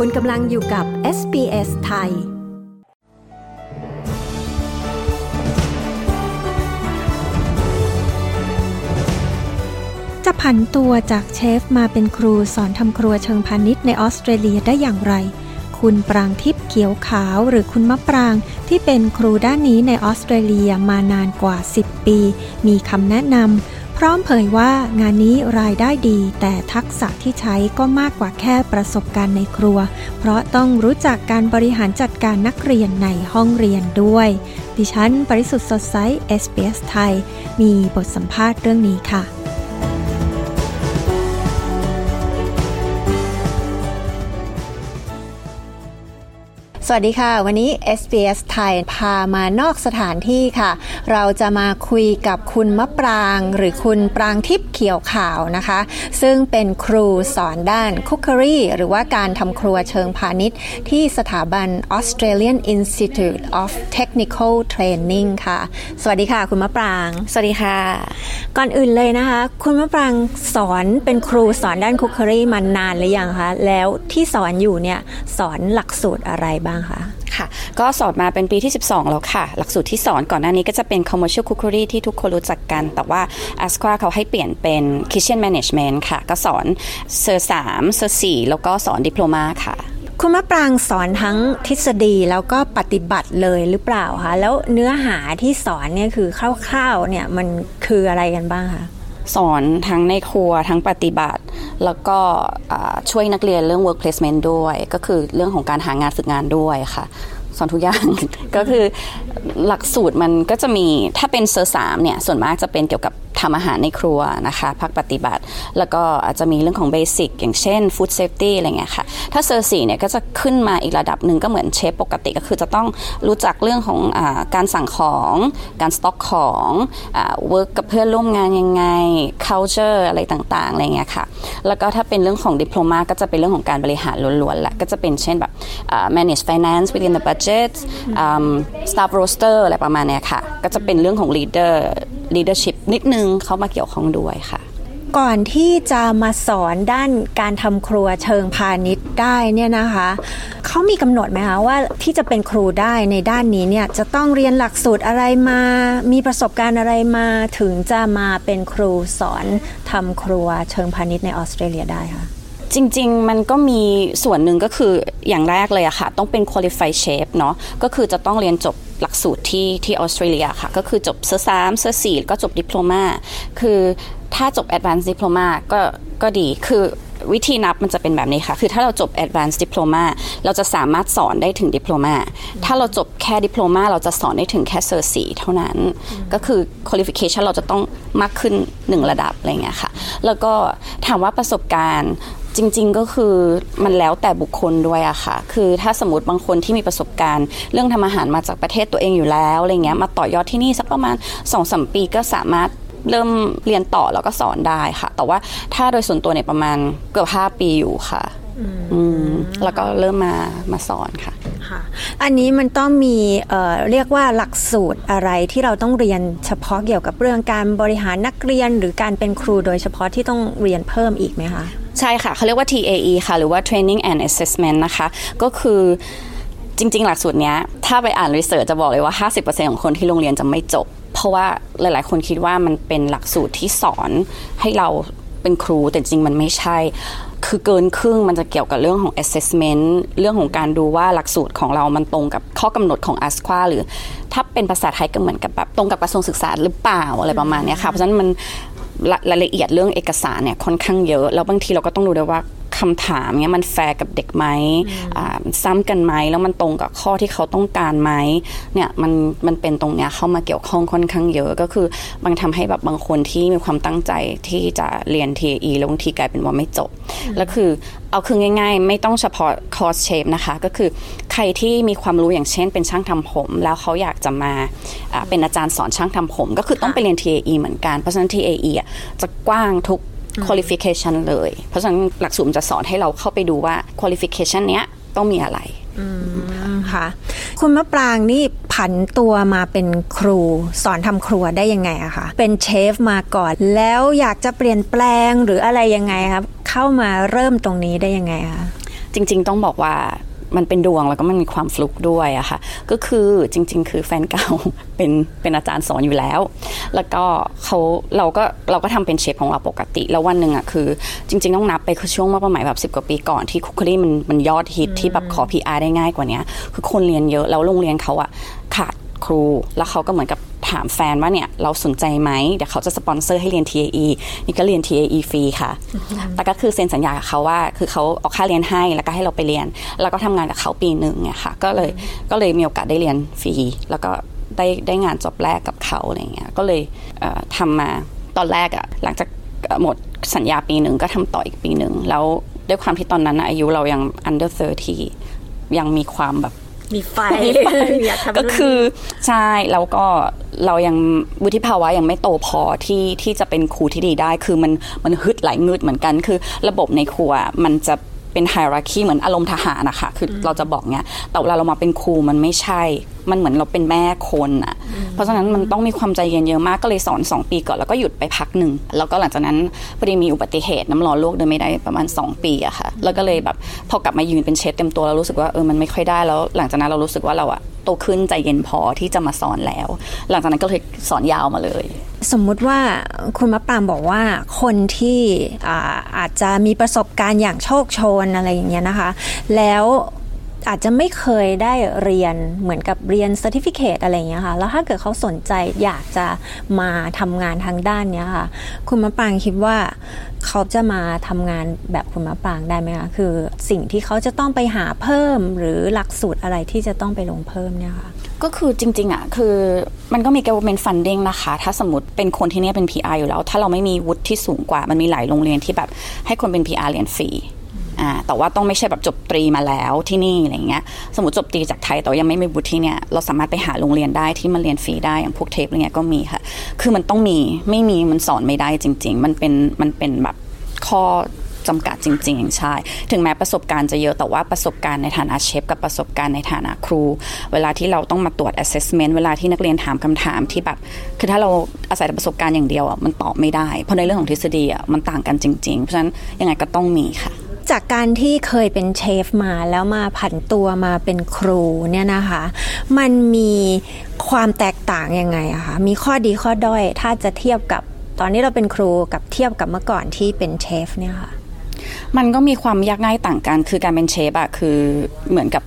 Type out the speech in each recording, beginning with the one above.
คุณกำลังอยู่กับ SBS ไทย จะผันตัวจากเชฟมาเป็นครูสอนทำครัวเชิงพาณิชย์ในออสเตรเลียได้อย่างไร คุณปรางทิพย์เขียวขาวหรือคุณมะปรางที่เป็นครูด้านนี้ในออสเตรเลียมานานกว่า 10 ปี มีคำแนะนำ พร้อมเผยว่างานนี้รายได้ดี แต่ทักษะที่ใช้ก็มากกว่าแค่ประสบการณ์ในครัว เพราะต้องรู้จักการบริหารจัดการนักเรียนในห้องเรียนด้วย ดิฉัน ปริสุทธ์สดใสเอสเปสไทย มีบทสัมภาษณ์เรื่องนี้ค่ะ สวัสดีค่ะ วันนี้ SBS ไทยพามานอกสถานที่ค่ะ เราจะมาคุยกับคุณมะปรางหรือคุณปรางทิพย์เขียวขาวนะคะ ซึ่งเป็นครูสอนด้านคุกเ r อรี่หรือว่าการทำครัวเชิงพาณิชย์ ที่สถาบัน Australian Institute of Technical Training ค่ะ สวัสดีค่ะ คุณมะปราง สวัสดีค่ะ ก่อนอื่นเลยนะคะ คุณมะปรางสอนเป็นครูสอนด้านคุกเ r อรี่มานานหรือยังคะแล้วที่สอนอยู่เนี่ยสอนหลักสูตรอะไรบ้างคะค่ะ ก็สอนมาเป็นปีที่ 12 แล้วค่ะ หลักสูตรที่สอนก่อนหน้านี้ก็จะเป็น commercial cookery ที่ทุกคนรู้จักกัน แต่ว่า a s q u a เขาให้เปลี่ยนเป็น kitchen management ค่ะ ก็สอน Cert สาม Cert สี่แล้วก็สอน diploma ค่ะคุณมะปรางสอนทั้งทฤษฎีแล้วก็ปฏิบัติเลยหรือเปล่าคะแล้วเนื้อหาที่สอนเนี่ยคือคร่าวๆเนี่ยมันคืออะไรกันบ้างคะสอนทั้งในครัวทั้งปฏิบัติ แล้วก็ช่วยนักเรียนเรื่อง work placement ด้วย ก็คือเรื่องของการหางานฝึกงานด้วยค่ะ สอนทุกอย่าง ก็คือหลักสูตรมันก็จะมีถ้าเป็น Cert สามเนี่ยส่วนมากจะเป็นเกี่ยวกับทำอาหารในครัวนะคะภาคปฏิบัติ แล้วก็อาจจะมีเรื่องของ basic อย่างเช่น food safety อะไรเงี้ยค่ะ ถ้า Cert สี่เนี่ยก็จะขึ้นมาอีกระดับหนึ่งก็เหมือนเชฟปกติก็คือจะต้องรู้จักเรื่องของอการสั่งของการสต็อกของ work กับเพื่อนร่วมงานยังไง culture อะไรต่างๆอะไรเงี้ยค่ะ แล้วก็ถ้าเป็นเรื่องของ diploma ก็จะเป็นเรื่องของการบริหารล้วนๆแหละก็จะเป็นเช่นแบบ manage finance within the budget um, staff roster อะไรประมาณนี้ค่ะ ก็จะเป็นเรื่องของ leader leadership นิดนึงเข้ามาเกี่ยวข้องด้วยค่ะ ก่อนที่จะมาสอนด้านการทำครัวเชิงพาณิชย์ได้เนี่ยนะคะเขามีกำหนดไหมคะว่าที่จะเป็นครูได้ในด้านนี้เนี่ยจะต้องเรียนหลักสูตรอะไรมา มีประสบการณ์อะไรมาถึงจะมาเป็นครูสอนทำครัวเชิงพาณิชย์ในออสเตรเลียได้คะ จริง ๆ มันก็มีส่วนหนึ่งก็คืออย่างแรกเลยอะค่ะ ต้องเป็น qualified chef เนาะก็คือจะต้องเรียนจบหลักสูตรที่ที่ออสเตรเลียค่ะ ก็คือจบ Cert สาม Cert สี่ก็จบ diploma คือถ้าจบ advanced diploma ก็ก็ดีคือวิธีนับมันจะเป็นแบบนี้ค่ะ คือถ้าเราจบ advanced diploma เราจะสามารถสอนได้ถึง diploma ถ้าเราจบแค่ diploma เราจะสอนได้ถึงแค่ Cert สี่เท่านั้น ก็คือ qualification เราจะต้องมากขึ้นหนึ่งระดับอะไรเงี้ยค่ะ แล้วก็ถามว่าประสบการณ์ จริง ๆ ก็คือมันแล้วแต่บุคคลด้วยอะค่ะ คือถ้าสมมติบางคนที่มีประสบการณ์ เรื่องทำอาหารมาจากประเทศตัวเองอยู่แล้วอะไรเงี้ยมาต่อยอดที่นี่สักประมาณ2อสปีก็สามารถเริ่มเรียนต่อแล้วก็สอนได้ค่ะ แต่ว่าถ้าโดยส่วนตัวเนี่ยประมาณเกือบ 5 ปีอยู่ค่ะอืมแล้วก็เริ่มมามาสอนค่ะค่ะ อันนี้มันต้องมีเอ่อเรียกว่าหลักสูตรอะไรที่เราต้องเรียนเฉพาะเกี่ยวกับเรื่องการบริหารนักเรียนหรือการเป็นครูโดยเฉพาะที่ต้องเรียนเพิ่มอีกไหมคะใช่ค่ะเขาเรียกว่า TAE ค่ะ หรือว่า Training and Assessment นะคะ ก็คือจริง ๆ หลักสูตรนี้ถ้าไปอ่านรีเสิร์ชจะบอกเลยว่า 50%ของคนที่โรงเรียนจะไม่จบ เพราะว่าหลาย ๆ คนคิดว่ามันเป็นหลักสูตรที่สอนให้เราเป็นครูแต่จริงมันไม่ใช่ คือเกินครึ่งมันจะเกี่ยวกับเรื่องของ assessment เรื่องของการดูว่าหลักสูตรของเรามันตรงกับข้อกำหนดของ a s q u a หรือ ถ้าเป็นภาษาไทยก็เหมือนกับแบบตรงกับกระทรวงศึกษาหรือเปล่าอะไรประมาณนี้ค่ะ เพราะฉะนั้นมัน รายละเอียดเรื่องเอกสารเนี่ยค่อนข้างเยอะ แล้วบางทีเราก็ต้องดูด้วยว่า คำถามเนี้ยมันแฟร์กับเด็กไหมซ้ำกันไหมแล้วมันตรงกับข้อที่เขาต้องการไหมเนี่ยมันมันเป็นตรงเนี้ยเข้ามาเกี่ยวข้องค่อนข้างเยอะก็คือบางทำให้แบบบางคนที่มีความตั้งใจที่จะเรียน TAE แล้วบางทีกลายเป็นว่าไม่จบแล้วคือเอาคือง่ายๆ ไม่ต้องเฉพาะคอร์สเชฟนะคะ ก็คือใครที่มีความรู้อย่างเช่น เป็นช่างทำผม แล้วเขาอยากจะมาเป็นอาจารย์สอนช่างทำผม ก็คือต้องไปเรียน TAE เหมือนกัน เพราะฉะนั้น TAE จะกว้างทุก qualification เลย เพราะฉะนั้นหลักสูตรจะสอนให้เราเข้าไปดูว่า qualification เนี้ยต้องมีอะไรค่ะคุณมะปรางนี่ผันตัวมาเป็นครู สอนทำครัวได้ยังไงอะคะเป็นเชฟมาก่อน แล้วอยากจะเปลี่ยนแปลงหรืออะไรยังไงครับ เข้ามาเริ่มตรงนี้ได้ยังไงคะจริง ๆ ต้องบอกว่า มันเป็นดวงแล้วก็มันมีความฟลุกด้วยอะค่ะ ก็คือจริง ๆ คือแฟนเก่าเป็นเป็นอาจารย์สอนอยู่แล้ว แล้วก็เขาเราก็เราก็ทำเป็นเชฟของเราปกติ แล้ววันหนึ่งอะคือจริง ๆ ต้องนับไปคือช่วงเมื่อประมาณแบบสิบกว่าปีก่อนที่คุกคลี่มันมันยอดฮิตที่แบบขอพีอาร์ได้ง่ายกว่านี้คือคนเรียนเยอะแล้วโรงเรียนเขาอะขาด ครู แล้วเขาก็เหมือนกับถามแฟนว่าเนี่ยเราสนใจไหมเดี๋ยวเขาจะสปอนเซอร์ให้เรียน TAE นี่ก็เรียน TAE ฟรีค่ะ แต่ก็คือเซ็นสัญญากับเขาว่า คือเขาเอาค่าเรียนให้แล้วก็ให้เราไปเรียน แล้วก็ทำงานกับเขาปีหนึ่งเนี่ยค่ะ ก็เลยก็เลยมีโอกาสได้เรียนฟรีแล้วก็ได้ได้งานจบแรกกับเขาอะไรเงี้ยก็เลยเอ่อทำมาตอนแรกอะหลังจากหมดสัญญาปีหนึ่งก็ทำต่ออีกปีหนึ่งแล้วด้วยความที่ตอนนั้นน่ะอายุเรายัง under 30ยังมีความแบบ มีไฟอยากทำก็คือใช่แล้วก็เรายังวุฒิภาวะยังไม่โตพอที่ที่จะเป็นครูที่ดีได้ คือมันมันฮึดหลายงึดเหมือนกันคือ ระบบในครัวมันจะเป็นไฮรักีเหมือนอารมณ์ทหารนะคะคือเราจะบอกเนี้ยแต่เวลาเรามาเป็นครูมันไม่ใช่ มันเหมือนเราเป็นแม่คนอะ เพราะฉะนั้นมันต้องมีความใจเย็นเยอะมากก็เลยสอน 2 ปีก่อนแล้วก็หยุดไปพักหนึ่งแล้วก็หลังจากนั้นพอดีมีอุบัติเหตุน้ำร้อนลวกเดินไม่ได้ประมาณ 2 ปีอะค่ะ แล้วก็เลยแบบพอกลับมายืนเป็นเชฟเต็มตัวแล้วรู้สึกว่าเออมันไม่ค่อยได้แล้ว หลังจากนั้นเรารู้สึกว่าเราอะโตขึ้นใจเย็นพอที่จะมาสอนแล้ว หลังจากนั้นก็เลยสอนยาวมาเลย สมมุติว่าคุณมะปรางบอกว่าคนที่อาอาจจะมีประสบการณ์อย่างโชคโชนอะไรอย่างเงี้ยนะคะ แล้ว อาจจะไม่เคยได้เรียนเหมือนกับเรียน c e r t i f i c a t e อะไรอย่างเงี้ยค่ะแล้วถ้าเกิดเขาสนใจอยากจะมาทำงานทางด้านเนี้ยค่ะ คุณมะปรางคิดว่าเขาจะมาทำงานแบบคุณมะปรางได้ไหมคะคือสิ่งที่เขาจะต้องไปหาเพิ่ม หรือหลักสูตรอะไรที่จะต้องไปลงเพิ่มเนี่ยค่ะก็คือจริง ๆอะคือมันก็มี government funding นะคะ ถ้าสมมติเป็นคนที่เนี่ยเป็น PR อยู่แล้ว ถ้าเราไม่มีวุฒิที่สูงกว่ามันมีหลายโรงเรียนที่แบบให้คนเป็น PR เรียนฟรี อ่าแต่ว่าต้องไม่ใช่แบบจบตรีมาแล้วที่นี่อะไรเงี้ยสมมติจบตรีจากไทยแต่ยังไม่มีวุฒิที่เนี่ยเราสามารถไปหาโรงเรียนได้ที่มันเรียนฟรีได้อย่างพวกเทปอะไรเงี้ยก็มีค่ะ คือมันต้องมีไม่มีมันสอนไม่ได้จริง ๆ มันเป็นมันเป็นแบบข้อจำกัดจริงๆใช่ ถึงแม้ประสบการณ์จะเยอะแต่ว่าประสบการณ์ในฐานะเชฟกับประสบการณ์ในฐานะครู เวลาที่เราต้องมาตรวจ assessment เวลาที่นักเรียนถามคำถามที่แบบคือถ้าเราอาศัยแต่ประสบการณ์อย่างเดียวอะมันตอบไม่ได้ เพราะในเรื่องของทฤษฎีอะมันต่างกันจริงๆ เพราะฉะนั้นยังไงก็ต้องมีค่ะ จากการที่เคยเป็นเชฟมาแล้วมาผันตัวมาเป็นครูเนี่ยนะคะ มันมีความแตกต่างยังไงอะคะมีข้อดีข้อด้อยถ้าจะเทียบกับตอนนี้เราเป็นครูกับเทียบกับเมื่อก่อนที่เป็นเชฟเนี่ยค่ะมันก็มีความยากง่ายต่างกัน คือการเป็นเชฟอะคือเหมือนกับ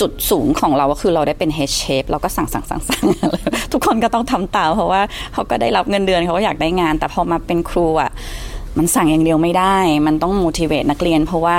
จุดสูงของเราก็คือเราได้เป็นเฮดเชฟเราก็สั่งสั่งสั่งสั่งทุกคนก็ต้องทำตามเพราะว่าเขาก็ได้รับเงินเดือนเขาก็อยากได้งาน แต่พอมาเป็นครูอะ มันสั่งอย่างเดียวไม่ได้ มันต้อง motivate นักเรียน เพราะว่า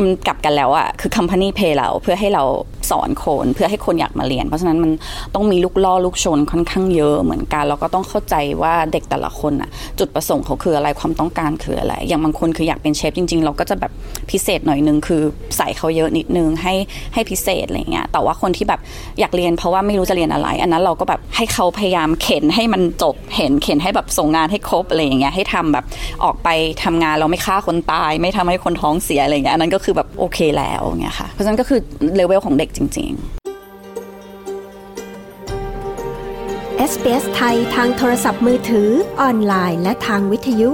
มันกลับกันแล้วอะคือ company pay เราเพื่อให้เรา สอนคนเพื่อให้คนอยากมาเรียน เพราะฉะนั้นมันต้องมีลูกล่อลูกชนค่อนข้างเยอะเหมือนกันแล้วก็ต้องเข้าใจว่าเด็กแต่ละคนอะจุดประสงค์เขาคืออะไรความต้องการคืออะไร อย่างบางคนคืออยากเป็นเชฟจริง ๆ เราก็จะแบบพิเศษหน่อยนึงคือใส่เขาเยอะนิดนึงให้ให้พิเศษอะไรเงี้ยแต่ว่าคนที่แบบอยากเรียนเพราะว่าไม่รู้จะเรียนอะไร อันนั้นเราก็แบบให้เขาพยายามเข็นให้มันจบเห็นเข็นให้แบบส่งงานให้ครบอะไรอย่างเงี้ยให้ทำแบบออกไปทำงานเราไม่ฆ่าคนตาย ไม่ทำให้คนท้องเสียอะไรเงี้ยอันนั้นก็คือแบบโอเคแล้วเงี้ยค่ะเพราะฉะนั้นก็คือเลเวลของเด็กจริง ๆ SBS ไทยทางโทรศัพท์มือถือออนไลน์และทางวิทยุ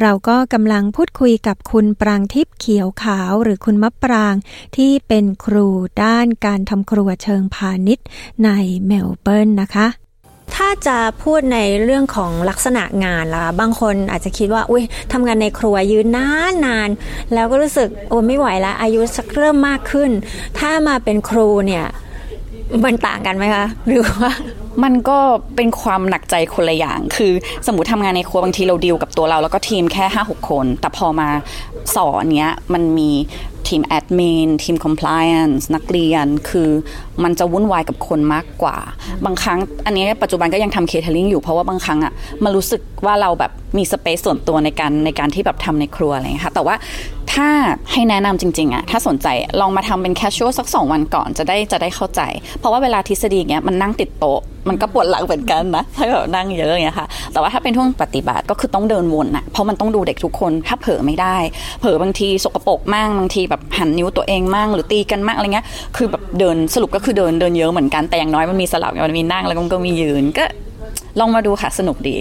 เราก็กำลังพูดคุยกับคุณปรางทิพย์เขียวขาวหรือคุณมะปรางที่เป็นครูด้านการทำครัวเชิงพาณิชย์ในเมลเบิร์นนะคะ ถ้าจะพูดในเรื่องของลักษณะงานล่ะบางคนอาจจะคิดว่าอุ้ยทำงานในครัวยืนนานนาน แล้วก็รู้สึกโอ้ไม่ไหวแล้วอายุสักเริ่มมากขึ้น ถ้ามาเป็นครูเนี่ยมันต่างกันไหมคะหรือว่ามันก็เป็นความหนักใจคนละอย่าง คือสมมติทำงานในครัวบางทีเราดีลกับตัวเรา แล้วก็ทีมแค่ 5 6 คน แต่พอมาสอนเนี้ยมันมี ทีมแอดมินทีม compliance นักเรียน คือมันจะวุ่นวายกับคนมากกว่า บางครั้ง อันนี้ปัจจุบันก็ยังทำ catering อยู่เพราะว่าบางครั้งอะมันรู้สึกว่าเราแบบมี space ส่วนตัวในการในการที่แบบทำในครัวอะไรอย่างเงี้ยค่ะแต่ว่า ถ้าให้แนะนำจริงๆอะถ้าสนใจลองมาทำเป็น casual สักสองวันก่อนจะได้จะได้เข้าใจ เพราะว่าเวลาทฤษฎีเงี้ยมันนั่งติดโต๊ะมันก็ปวดหลังเหมือนกันนะถ้าแบบนั่งเยอะอย่างเงี้ยค่ะ แต่ว่าถ้าเป็นช่วงปฏิบัติก็คือต้องเดินวนอะเพราะมันต้องดูเด็กทุกคนถ้าเผลอไม่ได้ เผลอบางทีสกปรกมั่งบางทีแบบหันนิ้วตัวเองมั่งหรือตีกันมั่งอะไรเงี้ยคือแบบเดินสรุปก็คือเดินเดินเยอะเหมือนกันแต่อย่างน้อยมันมีสลับมันมีนั่งแล้วก็มียืนก็ ลองมาดูค่ะสนุกดี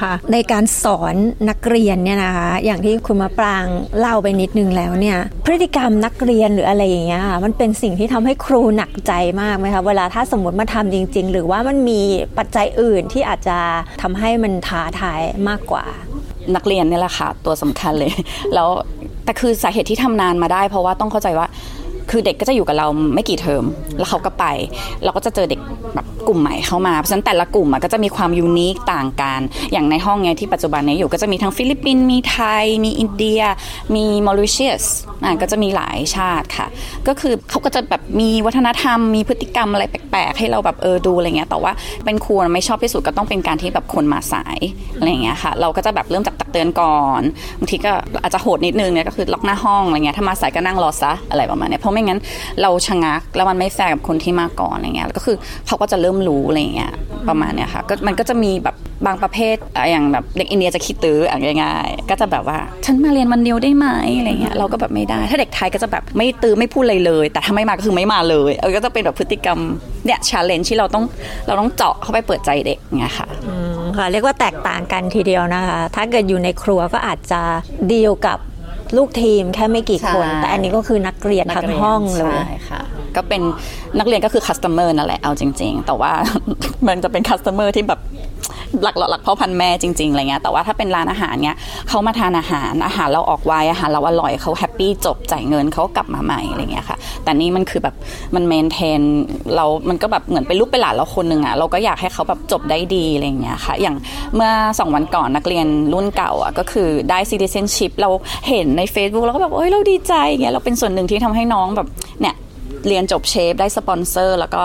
ค่ะในการสอนนักเรียนเนี่ยนะคะ อย่างที่คุณมาปรางเล่าไปนิดนึงแล้วเนี่ย พฤติกรรมนักเรียนหรืออะไรอย่างเงี้ยมันเป็นสิ่งที่ทำให้ครูหนักใจมากไหมคะเวลาถ้าสมมติมาทำจริง ๆ หรือว่ามันมีปัจจัยอื่นที่อาจจะทำให้มันท้าทายมากกว่า นักเรียนนี่แหละค่ะตัวสำคัญเลยแล้วแต่คือสาเหตุที่ทำนานมาได้ เพราะว่าต้องเข้าใจว่า คือเด็กก็จะอยู่กับเราไม่กี่เทอม แล้วเขาก็ไป เราก็จะเจอเด็กแบบกลุ่มใหม่เข้ามาเพราะฉะนั้นแต่ละกลุ่มก็จะมีความยูนิคต่างกัน อย่างในห้องเนี้ยที่ปัจจุบันนี้อยู่ก็จะมีทั้งฟิลิปปินส์มีไทย มีอินเดีย มีมอริเชียสอ่าก็จะมีหลายชาติค่ะ ก็คือเขาก็จะแบบมีวัฒนธรรม มีพฤติกรรมอะไรแปลกๆ ให้เราแบบเออดูอะไรเงี้ยแต่ว่าเป็นครูไม่ชอบที่สุดก็ต้องเป็นการที่แบบคนมาสายอะไรเงี้ยค่ะ เราก็จะแบบเริ่มจากตักเตือนก่อนบางทีก็อาจจะโหดนิดนึงเนี่ยก็คือล็อกหน้าห้องอะไรเงี้ยถ้ามาสายก็นั่งรอซะอะไรประมาณนี้เพราะไม่งั้น เราชะงักแล้วมันไม่แฟร์กับคนที่มาก่อนอะไรเงี้ยก็คือเขาก็จะเริ่มรู้อะไรเงี้ยประมาณเนี้ยค่ะก็มันก็จะมีแบบบางประเภทอย่างแบบเด็กอินเดียจะคิดตื้ออ่ง่ายๆก็จะแบบว่า ฉันมาเรียนวันเดียวได้ไหมอะไรเงี้ยเราก็แบบไม่ได้ ถ้าเด็กไทยก็จะแบบไม่ตื้อไม่พูดอะไรเลย แต่ถ้าไม่มาก็คือไม่มาเลยเออก็จะเป็นแบบพฤติกรรมเนี่ย challengeนจ์ที่เราต้องเราต้องเจาะเข้าไปเปิดใจเด็กเงี้ยค่ะอืมค่ะเรียกว่าแตกต่างกันทีเดียวนะคะ ถ้าเกิดอยู่ในครัวก็อาจจะดีลกับ ลูกทีมแค่ไม่กี่คน แต่อันนี้ก็คือนักเรียนทั้งห้องเลยใช่ค่ะก็เป็นนักเรียนก็คือ customer นั่นแหละเอาจริง ๆ แต่ว่ามันจะเป็น customer ที่แบบ หลักหลักพ่อพันแม่จริงๆอะไรเงี้ยแต่ว่าถ้าเป็นร้านอาหารเนี้ยเขามาทานอาหารอาหารเราออกไวอาหารเราอร่อยเขา happy จบจ่ายเงินเขากลับมาใหม่อะไรเงี้ยค่ะ แต่นี่มันคือแบบมัน maintain เรา มันก็แบบเหมือนเป็นลูกเป็นหลานเราคนหนึ่งอะเราก็อยากให้เขาแบบจบได้ดีอะไรเงี้ยค่ะ อย่างเมื่อสองวันก่อนนักเรียนรุ่นเก่าอะก็คือได้ citizenship เราเห็นใน Facebook เราก็แบบโอ้ยเราดีใจเงี้ยเราเป็นส่วนหนึ่งที่ทำให้น้องแบบเนี่ย เรียนจบเชฟได้สปอนเซอร์ แล้วก็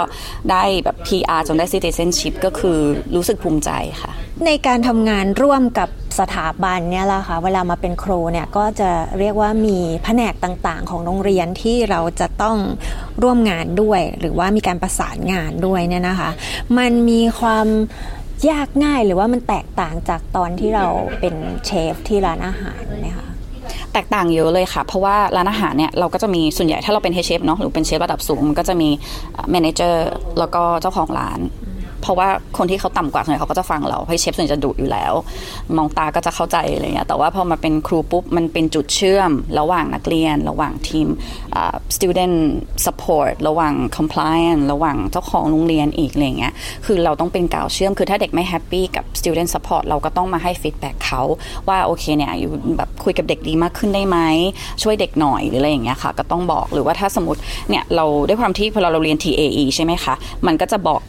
ได้แบบ PR จนได้ citizenship ก็คือรู้สึกภูมิใจค่ะ ในการทำงานร่วมกับสถาบันเนี่ยแหละค่ะเวลามาเป็นครูเนี่ยก็จะเรียกว่ามีแผนกต่างๆ ของโรงเรียนที่เราจะต้องร่วมงานด้วย หรือว่ามีการประสานงานด้วยเนี่ยนะคะ มันมีความยากง่ายหรือว่ามันแตกต่างจากตอนที่เราเป็นเชฟที่ร้านอาหารไหมคะ ตกต่างเยอะเลยค่ะ เพราะว่าร้านอาหารเนี่ยเราก็จะมีส่วนใหญ่ถ้าเราเป็น head chef เนาะหรือเป็นเชฟระดับสูงมันก็จะมี manager แล้วก็เจ้าของร้าน เพราะว่าคนที่เขาต่ำกว่าส่วนใหญ่เขาก็จะฟังเราเพราะเชฟส่วนใหญ่จะดุอยู่แล้ว มองตาก็จะเข้าใจอะไรเงี้ยแต่ว่าพอมาเป็นครูปุ๊บมันเป็นจุดเชื่อม ระหว่างนักเรียน ระหว่างทีม student support ระหว่าง compliance ระหว่างเจ้าของโรงเรียนอีกอะไรเงี้ยคือเราต้องเป็นกาวเชื่อม คือถ้าเด็กไม่ happy กับ student support เราก็ต้องมาให้ feedback เขาว่าโอเคเนี่ยอยู่แบบคุยกับเด็กดีมากขึ้นได้ไหมช่วยเด็กหน่อยหรืออะไรอย่างเงี้ยค่ะ ก็ต้องบอกหรือว่าถ้าสมมติเนี่ยเราด้วยความที่พอเราเรียน TAE ใช่ไหมคะ มันก็จะบอก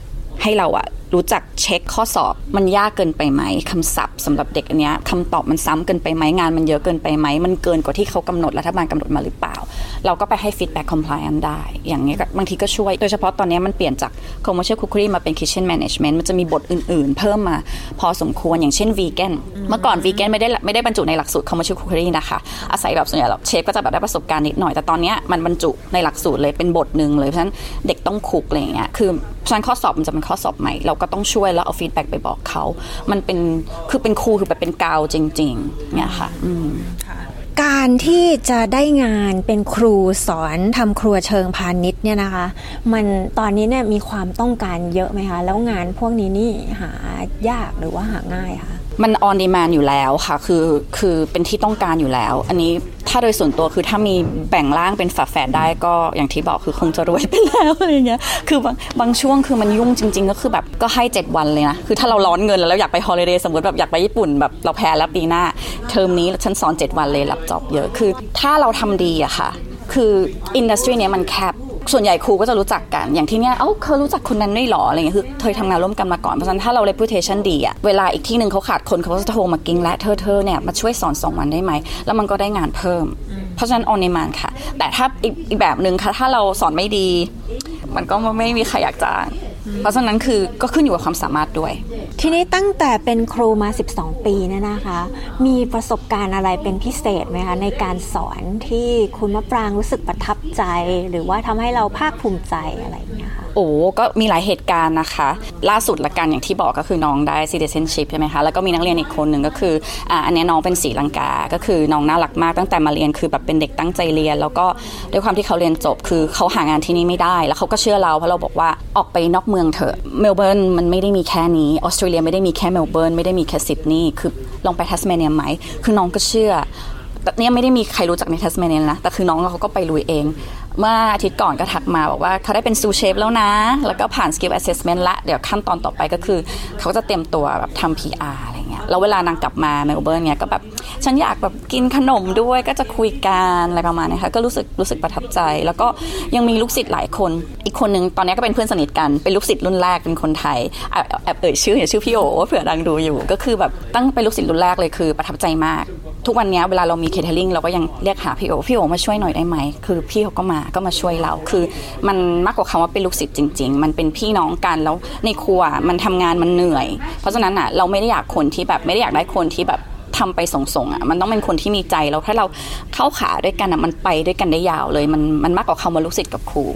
ให้เราอะ รู้จักเช็คข้อสอบมันยากเกินไปไหมคำศัพท์สำหรับเด็กอันนี้คำตอบมันซ้ำเกินไปไหมงานมันเยอะเกินไปไหมมันเกินกว่าที่เขากำหนดรัฐบาลกำหนดมาหรือเปล่า เราก็ไปให้ feedback compliance ได้ อย่างนี้บางทีก็ช่วย โดยเฉพาะตอนนี้มันเปลี่ยนจาก commercial cookery มาเป็น kitchen management มันจะมีบทอื่นๆ เพิ่มมาพอสมควรอย่างเช่น vegan เมื่อก่อน vegan ไม่ได้ไม่ได้บรรจุในหลักสูตร commercial cookery นะคะอาศัยแบบส่วนใหญ่เชฟก็จะแบบได้ประสบการณ์นิดหน่อยแต่ตอนนี้มันบรรจุในหลักสูตรเลยเป็นบทหนึ่งเลยเพราะฉะนั้นเด็กต้องคุกอะไรอย่างเงี้ยคือเพราะฉะนั้นข้อสอบมันจะเป็นข้อสอบใหม่เราก็ต้องช่วยแล้วเอาฟีดแบ็กไปบอกเขา มันเป็นคือเป็นครูคือแบบเป็นกาวจริงๆเนี่ยค่ะการที่จะได้งานเป็นครูสอนทำครัวเชิงพาณิชย์เนี่ยนะคะ มันตอนนี้เนี่ยมีความต้องการเยอะไหมคะ แล้วงานพวกนี้นี่หายากหรือว่าหาง่ายคะ มัน on demandอยู่แล้วค่ะ คือคือเป็นที่ต้องการอยู่แล้ว อันนี้ถ้าโดยส่วนตัวคือถ้ามีแบ่งร่างเป็นฝาแฝดได้ก็อย่างที่บอกคือคงจะรวยไปแล้วอะไรเงี้ย คือบางบางช่วงคือมันยุ่งจริง ๆ ก็คือแบบก็ให้ 7 วันเลยนะ คือถ้าเราร้อนเงินแล้วอยากไป holiday สมมติแบบอยากไปญี่ปุ่นแบบเราแพ้แล้วปีหน้า เทอมนี้ฉันสอน 7 วันเลยรับ job เยอะ คือ ถ้าเราทำดีอะค่ะ คือ industry เนี้ยมันแคบ ส่วนใหญ่ครูก็จะรู้จักกัน อย่างที่เนี้ยเอ้าเคยรู้จักคนนั้นได้หรออะไรเงี้ยคือเคยทำงานร่วมกันมาก่อน เพราะฉะนั้นถ้าเรา reputation ดีอะเวลาอีกที่หนึ่งเขาขาดคนเขาก็จะโทรมากริ๊งละเธอเธอเนี่ยมาช่วยสอนสองวันได้ไหม แล้วมันก็ได้งานเพิ่ม เพราะฉะนั้นออนไลน์ค่ะ แต่ถ้าอีกแบบหนึ่งค่ะถ้าเราสอนไม่ดี มันก็ไม่มีใครอยากจ้าง เพราะฉะนั้นคือก็ขึ้นอยู่กับความสามารถด้วย ทีนี้ตั้งแต่เป็นครูมา 12 ปีเนี่ยนะคะ มีประสบการณ์อะไรเป็นพิเศษไหมคะในการสอนที่คุณมะปรางรู้สึกประทับใจ หรือว่าทำให้เราภาคภูมิใจอะไรอย่างเงี้ยค่ะโอ้ก็มีหลายเหตุการณ์นะคะ ล่าสุดละกันอย่างที่บอกก็คือน้องได้ citizenship ใช่ไหมคะ แล้วก็มีนักเรียนอีกคนหนึ่งก็คืออ่าอันนี้น้องเป็นสีลังกา ก็คือน้องน่ารักมากตั้งแต่มาเรียนคือแบบเป็นเด็กตั้งใจเรียน แล้วก็ด้วยความที่เขาเรียนจบคือเขาหางานที่นี่ไม่ได้ แล้วเขาก็เชื่อเราเพราะเราบอกว่าออกไปนอกเมืองเถอะเมลเบิร์นมันไม่ได้มีแค่นี้ออสเตรเลียไม่ได้มีแค่เมลเบิร์นไม่ได้มีแค่ซิดนีย์คือลองไปทัสเมเนียไหมคือน้องก็เชื่อ เนี่ยไม่ได้มีใครรู้จักในทัสเมเนียนะแต่คือน้องเขาก็ไปลุยเอง เมื่ออาทิตย์ก่อนก็ทักมาบอกว่าเขาได้เป็น sous chef แล้วนะ แล้วก็ผ่าน skill assessment ละเดี๋ยวขั้นตอนต่อไปก็คือ เขาจะเตรียมตัวแบบทำ PR อะไรเงี้ยแล้วเวลานางกลับมาเมลเบิร์นเนี่ยก็แบบ ฉันอยากแบบกินขนมด้วยก็จะคุยกันอะไรประมาณนี้ค่ะก็รู้สึกรู้สึกประทับใจ แล้วก็ยังมีลูกศิษย์หลายคน อีกคนนึงตอนนี้ก็เป็นเพื่อนสนิทกันเป็นลูกศิษย์รุ่นแรกเป็นคนไทยแอบเอ่ยชื่ออย่าชื่อพี่โอเผื่อดังดูอยู่ ก็คือแบบตั้งเป็นลูกศิษย์รุ่นแรกเลยคือประทับใจมาก ทุกวันนี้เวลาเรามีเคเทอริงเราก็ยังเรียกหาพี่โอพี่โอมาช่วยหน่อยได้ไหมคือพี่เขาก็มาก็มาช่วยเรา คือมันมากกว่าคำว่าเป็นลูกศิษย์จริง ๆ มันเป็นพี่น้องกันแล้วในครัวมันทำงานมันเหนื่อย เพราะฉะนั้นอะเราไม่ได้อยากคนที่แบบไม่ได้อยากได้คนที่แบบ ทำไปส่งๆอะมันต้องเป็นคนที่มีใจแล้วถ้าเราเข้าขาด้วยกันอะมันไปด้วยกันได้ยาวเลย มันมันมากกว่าคำว่าลูกศิษย์กับครู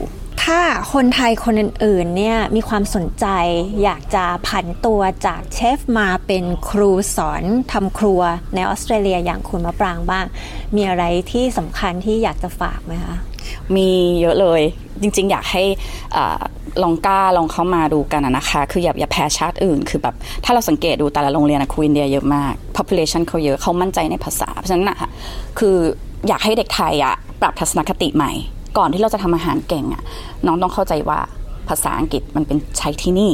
ถ้าคนไทยคนอื่นๆเนี่ยมีความสนใจอยากจะผันตัวจากเชฟมาเป็นครูสอนทำครัวในออสเตรเลียอย่างคุณมะปรางบ้าง มีอะไรที่สำคัญที่อยากจะฝากไหมคะ มีเยอะเลย จริง ๆ อยากให้อลองกล้าลองเข้ามาดูกันนะคะ คืออย่าอย่าแพ้ชาติอื่น คือแบบถ้าเราสังเกตดูแต่ละโรงเรียนอะครูอินเดียเยอะมาก population เขาเยอะเขามั่นใจในภาษา เพราะฉะนั้นอะคืออยากให้เด็กไทยอะปรับทัศนคติใหม่ ก่อนที่เราจะทำอาหารเก่งอะน้องต้องเข้าใจว่าภาษาอังกฤษมันเป็นใช้ที่นี่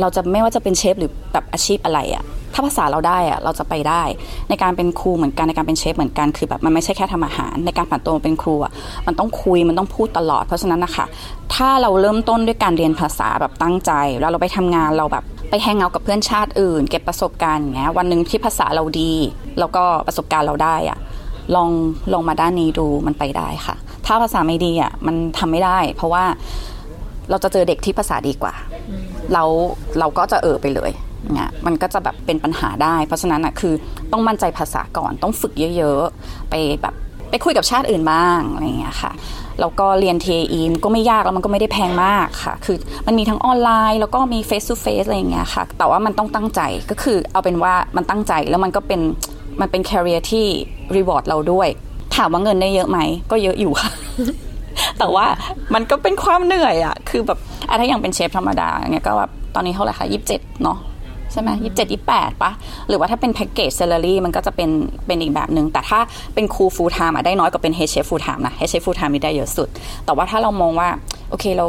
เราจะไม่ว่าจะเป็นเชฟหรือแบบอาชีพอะไรอะ ถ้าภาษาเราได้อะเราจะไปได้ ในการเป็นครูเหมือนกันในการเป็นเชฟเหมือนกันคือแบบมันไม่ใช่แค่ทำอาหาร ในการผ่านตัวมาเป็นครูอะมันต้องคุยมันต้องพูดตลอด เพราะฉะนั้นนะคะถ้าเราเริ่มต้นด้วยการเรียนภาษาแบบตั้งใจ แล้วเราไปทำงานเราแบบไปแฮงเอาท์กับเพื่อนชาติอื่น เก็บประสบการณ์อย่างเงี้ยวันหนึ่งที่ภาษาเราดี แล้วก็ประสบการณ์เราได้อะลองลองมาด้านนี้ดูมันไปได้ค่ะ ถ้าภาษาไม่ดีอะมันทำไม่ได้ เพราะว่าเราจะเจอเด็กที่ภาษาดีกว่า เราเราก็จะเออไปเลย เนี่ยมันก็จะแบบเป็นปัญหาได้ เพราะฉะนั้นอะคือต้องมั่นใจภาษาก่อนต้องฝึกเยอะๆ ไปแบบไปคุยกับชาติอื่นบ้างอะไรอย่างเงี้ยค่ะแล้วก็เรียน TAE มันก็ไม่ยากแล้วมันก็ไม่ได้แพงมากค่ะ คือมันมีทั้งออนไลน์แล้วก็มี face to face อะไรอย่างเงี้ยค่ะ แต่ว่ามันต้องตั้งใจก็คือเอาเป็นว่ามันตั้งใจแล้วมันก็เป็นมันเป็น career ที่ reward เราด้วย ถามว่าเงินได้เยอะไหม ก็เยอะอยู่ค่ะ แต่ว่ามันก็เป็นความเหนื่อยอะคือแบบอะถ้าอย่างเป็นเชฟธรรมดาเนี่ยก็แบบตอนนี้เท่าไหร่คะยี่สิบเจ็ดเนาะ ใช่ไหมยี่สิบเจ็ดยี่แปดปะหรือว่าถ้าเป็น package salary มันก็จะเป็นเป็นอีกแบบหนึ่งแต่ถ้าเป็นครู full-time อะได้น้อยกว่าเป็น head chef full-time นะ head chef full-time นี่ได้เยอะสุด แต่ว่าถ้าเรามองว่า โอเคเรา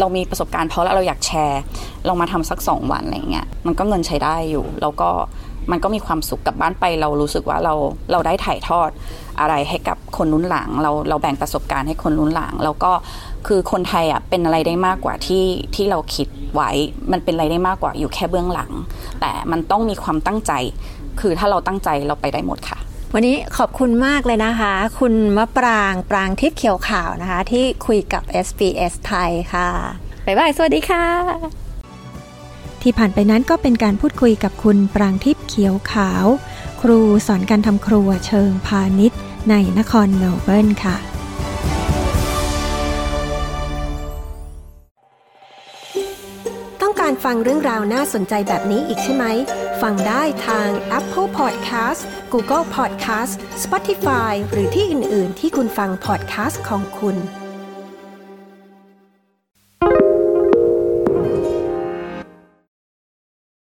เรามีประสบการณ์พอแล้วเราอยากแชร์ เรามาทำสักสองวันอะไรเงี้ยมันก็เงินใช้ได้อยู่ แล้วก็ มันก็มีความสุขกลับบ้านไป เรารู้สึกว่าเราเราได้ถ่ายทอดอะไรให้กับคนรุ่นหลัง เราเราแบ่งประสบการณ์ให้คนรุ่นหลัง แล้วก็คือคนไทยอะเป็นอะไรได้มากกว่าที่ที่เราคิดไว้ มันเป็นอะไรได้มากกว่าอยู่แค่เบื้องหลัง แต่มันต้องมีความตั้งใจ คือถ้าเราตั้งใจเราไปได้หมดค่ะวันนี้ขอบคุณมากเลยนะคะ คุณมะปรางปรางทิพย์เขียวขาวนะคะ ที่คุยกับ SBS ไทยค่ะ บ๊ายบาย สวัสดีค่ะ ที่ผ่านไปนั้นก็เป็นการพูดคุยกับคุณปรางทิพย์เขียวขาว ครูสอนการทำครัวเชิงพาณิชย์ ในนครเมลเบิร์นค่ะต้องการฟังเรื่องราวน่าสนใจแบบนี้อีกใช่ไหม ฟังได้ทาง Apple Podcast Google Podcast Spotify หรือที่อื่น ๆ ที่คุณฟัง podcast ของคุณ